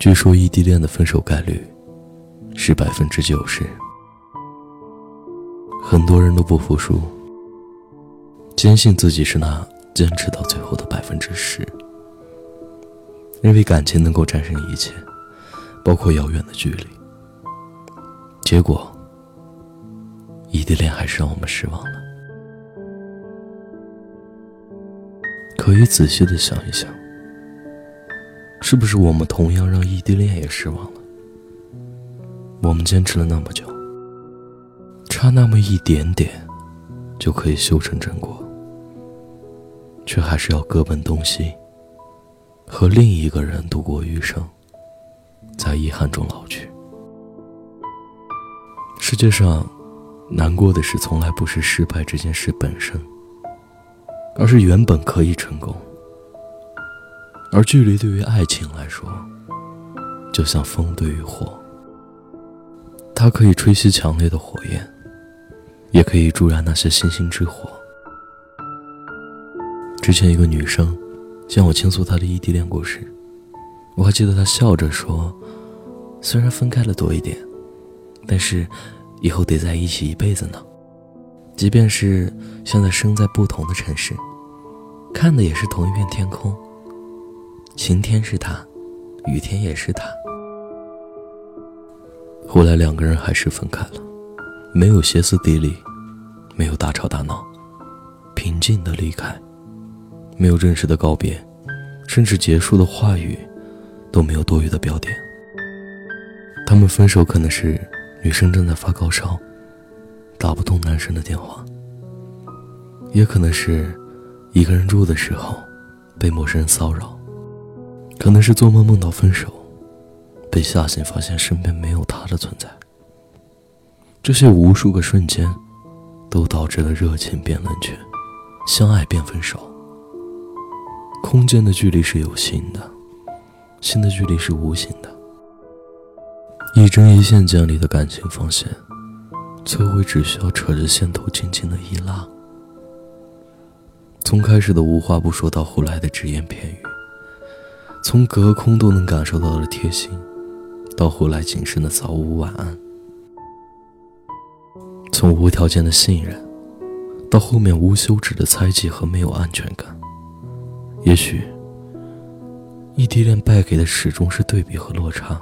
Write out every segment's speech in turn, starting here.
据说异地恋的分手概率是百分之九十，很多人都不服输，坚信自己是那坚持到最后的百分之十，认为感情能够战胜一切，包括遥远的距离。结果，异地恋还是让我们失望了。可以仔细的想一想。是不是我们同样让异地恋也失望了？我们坚持了那么久，差那么一点点，就可以修成正果，却还是要各奔东西，和另一个人度过余生，在遗憾中老去。世界上，难过的事从来不是失败这件事本身，而是原本可以成功。而距离对于爱情来说，就像风对于火，它可以吹熄强烈的火焰，也可以助燃那些星星之火。之前一个女生向我倾诉她的异地恋故事，我还记得她笑着说：“虽然分开了多一点，但是以后得在一起一辈子呢。即便是现在生在不同的城市，看的也是同一片天空。”晴天是他，雨天也是他。后来两个人还是分开了，没有歇斯底里，没有大吵大闹，平静的离开，没有正式的告别，甚至结束的话语都没有多余的标点。他们分手可能是女生正在发高烧，打不通男生的电话，也可能是一个人住的时候被陌生人骚扰。可能是做梦梦到分手，被吓醒发现身边没有他的存在。这些无数个瞬间，都导致了热情变冷却，相爱变分手。空间的距离是有形的，心的距离是无形的。一针一线建立的感情防线，最后只需要扯着线头轻轻的一拉。从开始的无话不说到后来的只言片语。从隔空都能感受到的贴心，到后来谨慎的早午晚安；从无条件的信任，到后面无休止的猜忌和没有安全感。也许，异地恋败给的始终是对比和落差。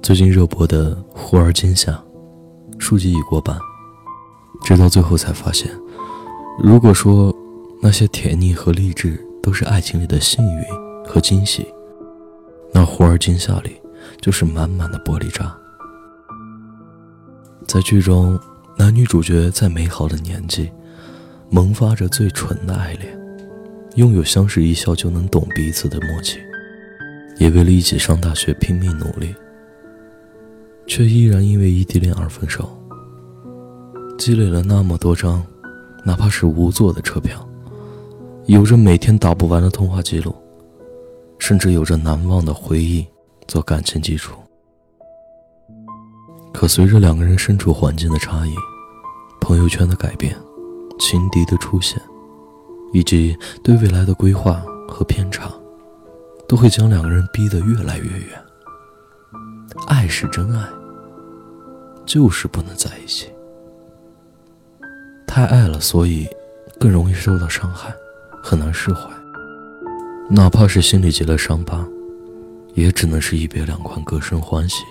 最近热播的《忽而今夏》，书籍已过半，直到最后才发现，如果说。那些甜腻和励志都是爱情里的幸运和惊喜，那《忽而今夏》里就是满满的玻璃渣。在剧中，男女主角在美好的年纪，萌发着最纯的爱恋，拥有相视一笑就能懂彼此的默契，也为了一起上大学拼命努力，却依然因为异地恋而分手。积累了那么多张，哪怕是无座的车票。有着每天打不完的通话记录，甚至有着难忘的回忆做感情基础。可随着两个人身处环境的差异、朋友圈的改变、情敌的出现，以及对未来的规划和偏差，都会将两个人逼得越来越远。爱是真爱，就是不能在一起。太爱了，所以更容易受到伤害。很难释怀，哪怕是心里结了伤疤，也只能是一别两宽，各生欢喜。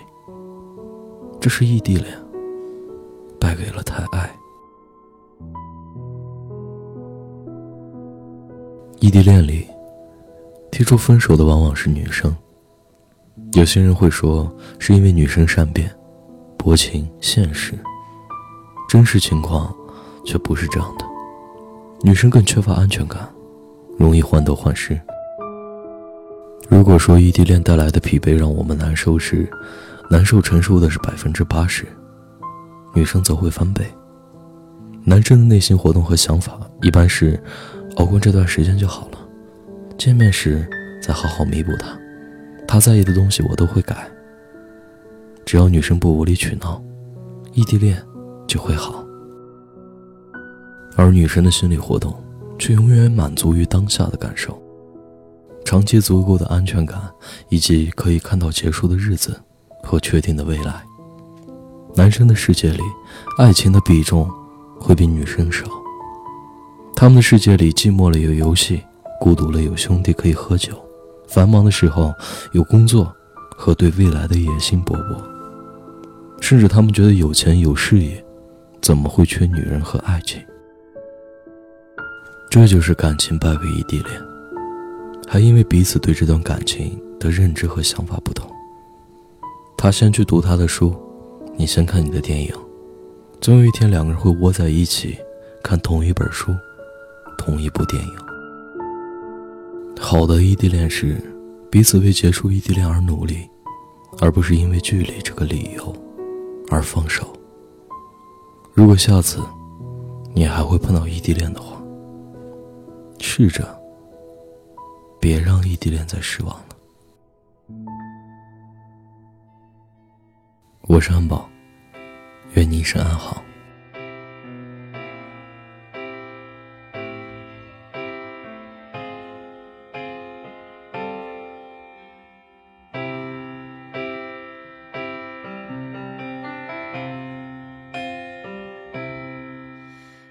这是异地恋，败给了太爱。异地恋里，提出分手的往往是女生。有些人会说，是因为女生善变、薄情、现实。真实情况却不是这样的，女生更缺乏安全感。容易患得患失。如果说异地恋带来的疲惫让我们难受时，难受承受的是百分之八十，女生则会翻倍。男生的内心活动和想法一般是，熬过这段时间就好了，见面时再好好弥补他，他在意的东西我都会改。只要女生不无理取闹，异地恋就会好。而女生的心理活动。却永远满足于当下的感受。长期足够的安全感，以及可以看到结束的日子和确定的未来。男生的世界里，爱情的比重会比女生少。他们的世界里，寂寞了有游戏，孤独了有兄弟可以喝酒，繁忙的时候有工作和对未来的野心勃勃。甚至他们觉得有钱有事业，怎么会缺女人和爱情？这就是感情败为异地恋，还因为彼此对这段感情的认知和想法不同。他先去读他的书，你先看你的电影，总有一天两个人会窝在一起，看同一本书，同一部电影。好的异地恋是彼此为结束异地恋而努力，而不是因为距离这个理由。而放手。如果下次你还会碰到异地恋的话，试着别让异地恋再失望了。我是安宝，愿你一生安好。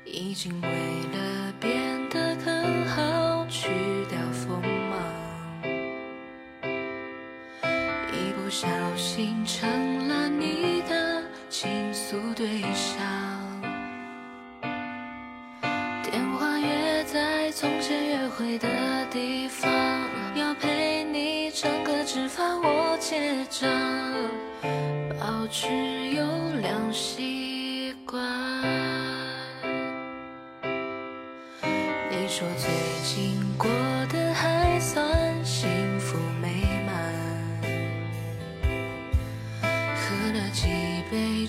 已经为了小心成了你的倾诉对象。电话约在从前约会的地方，要陪你唱歌吃饭，我结账，保持优良习惯。你说最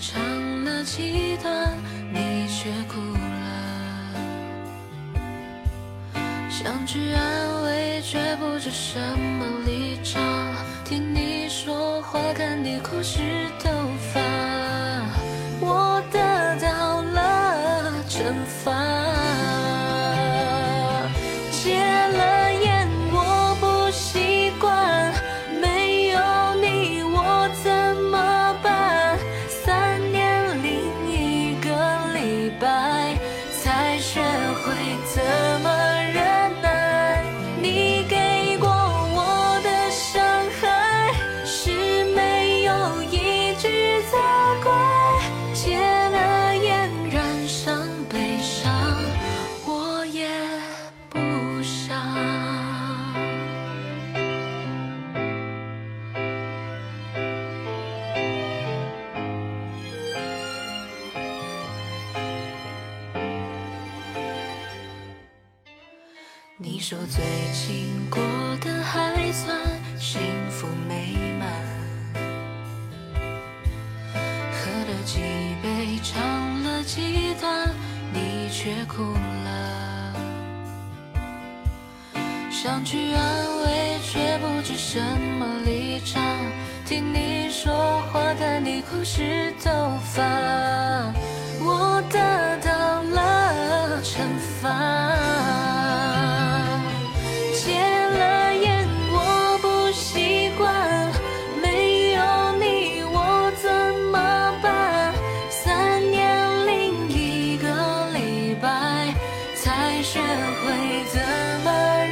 唱了几段，你却哭了。想去安慰，却不知什么立场。听你说话，看你哭湿头发，最近过得还算幸福美满，喝了几杯，唱了几段，你却哭了。想去安慰，却不知什么立场。听你说话，看你哭湿头发，我得到了惩罚。学会怎么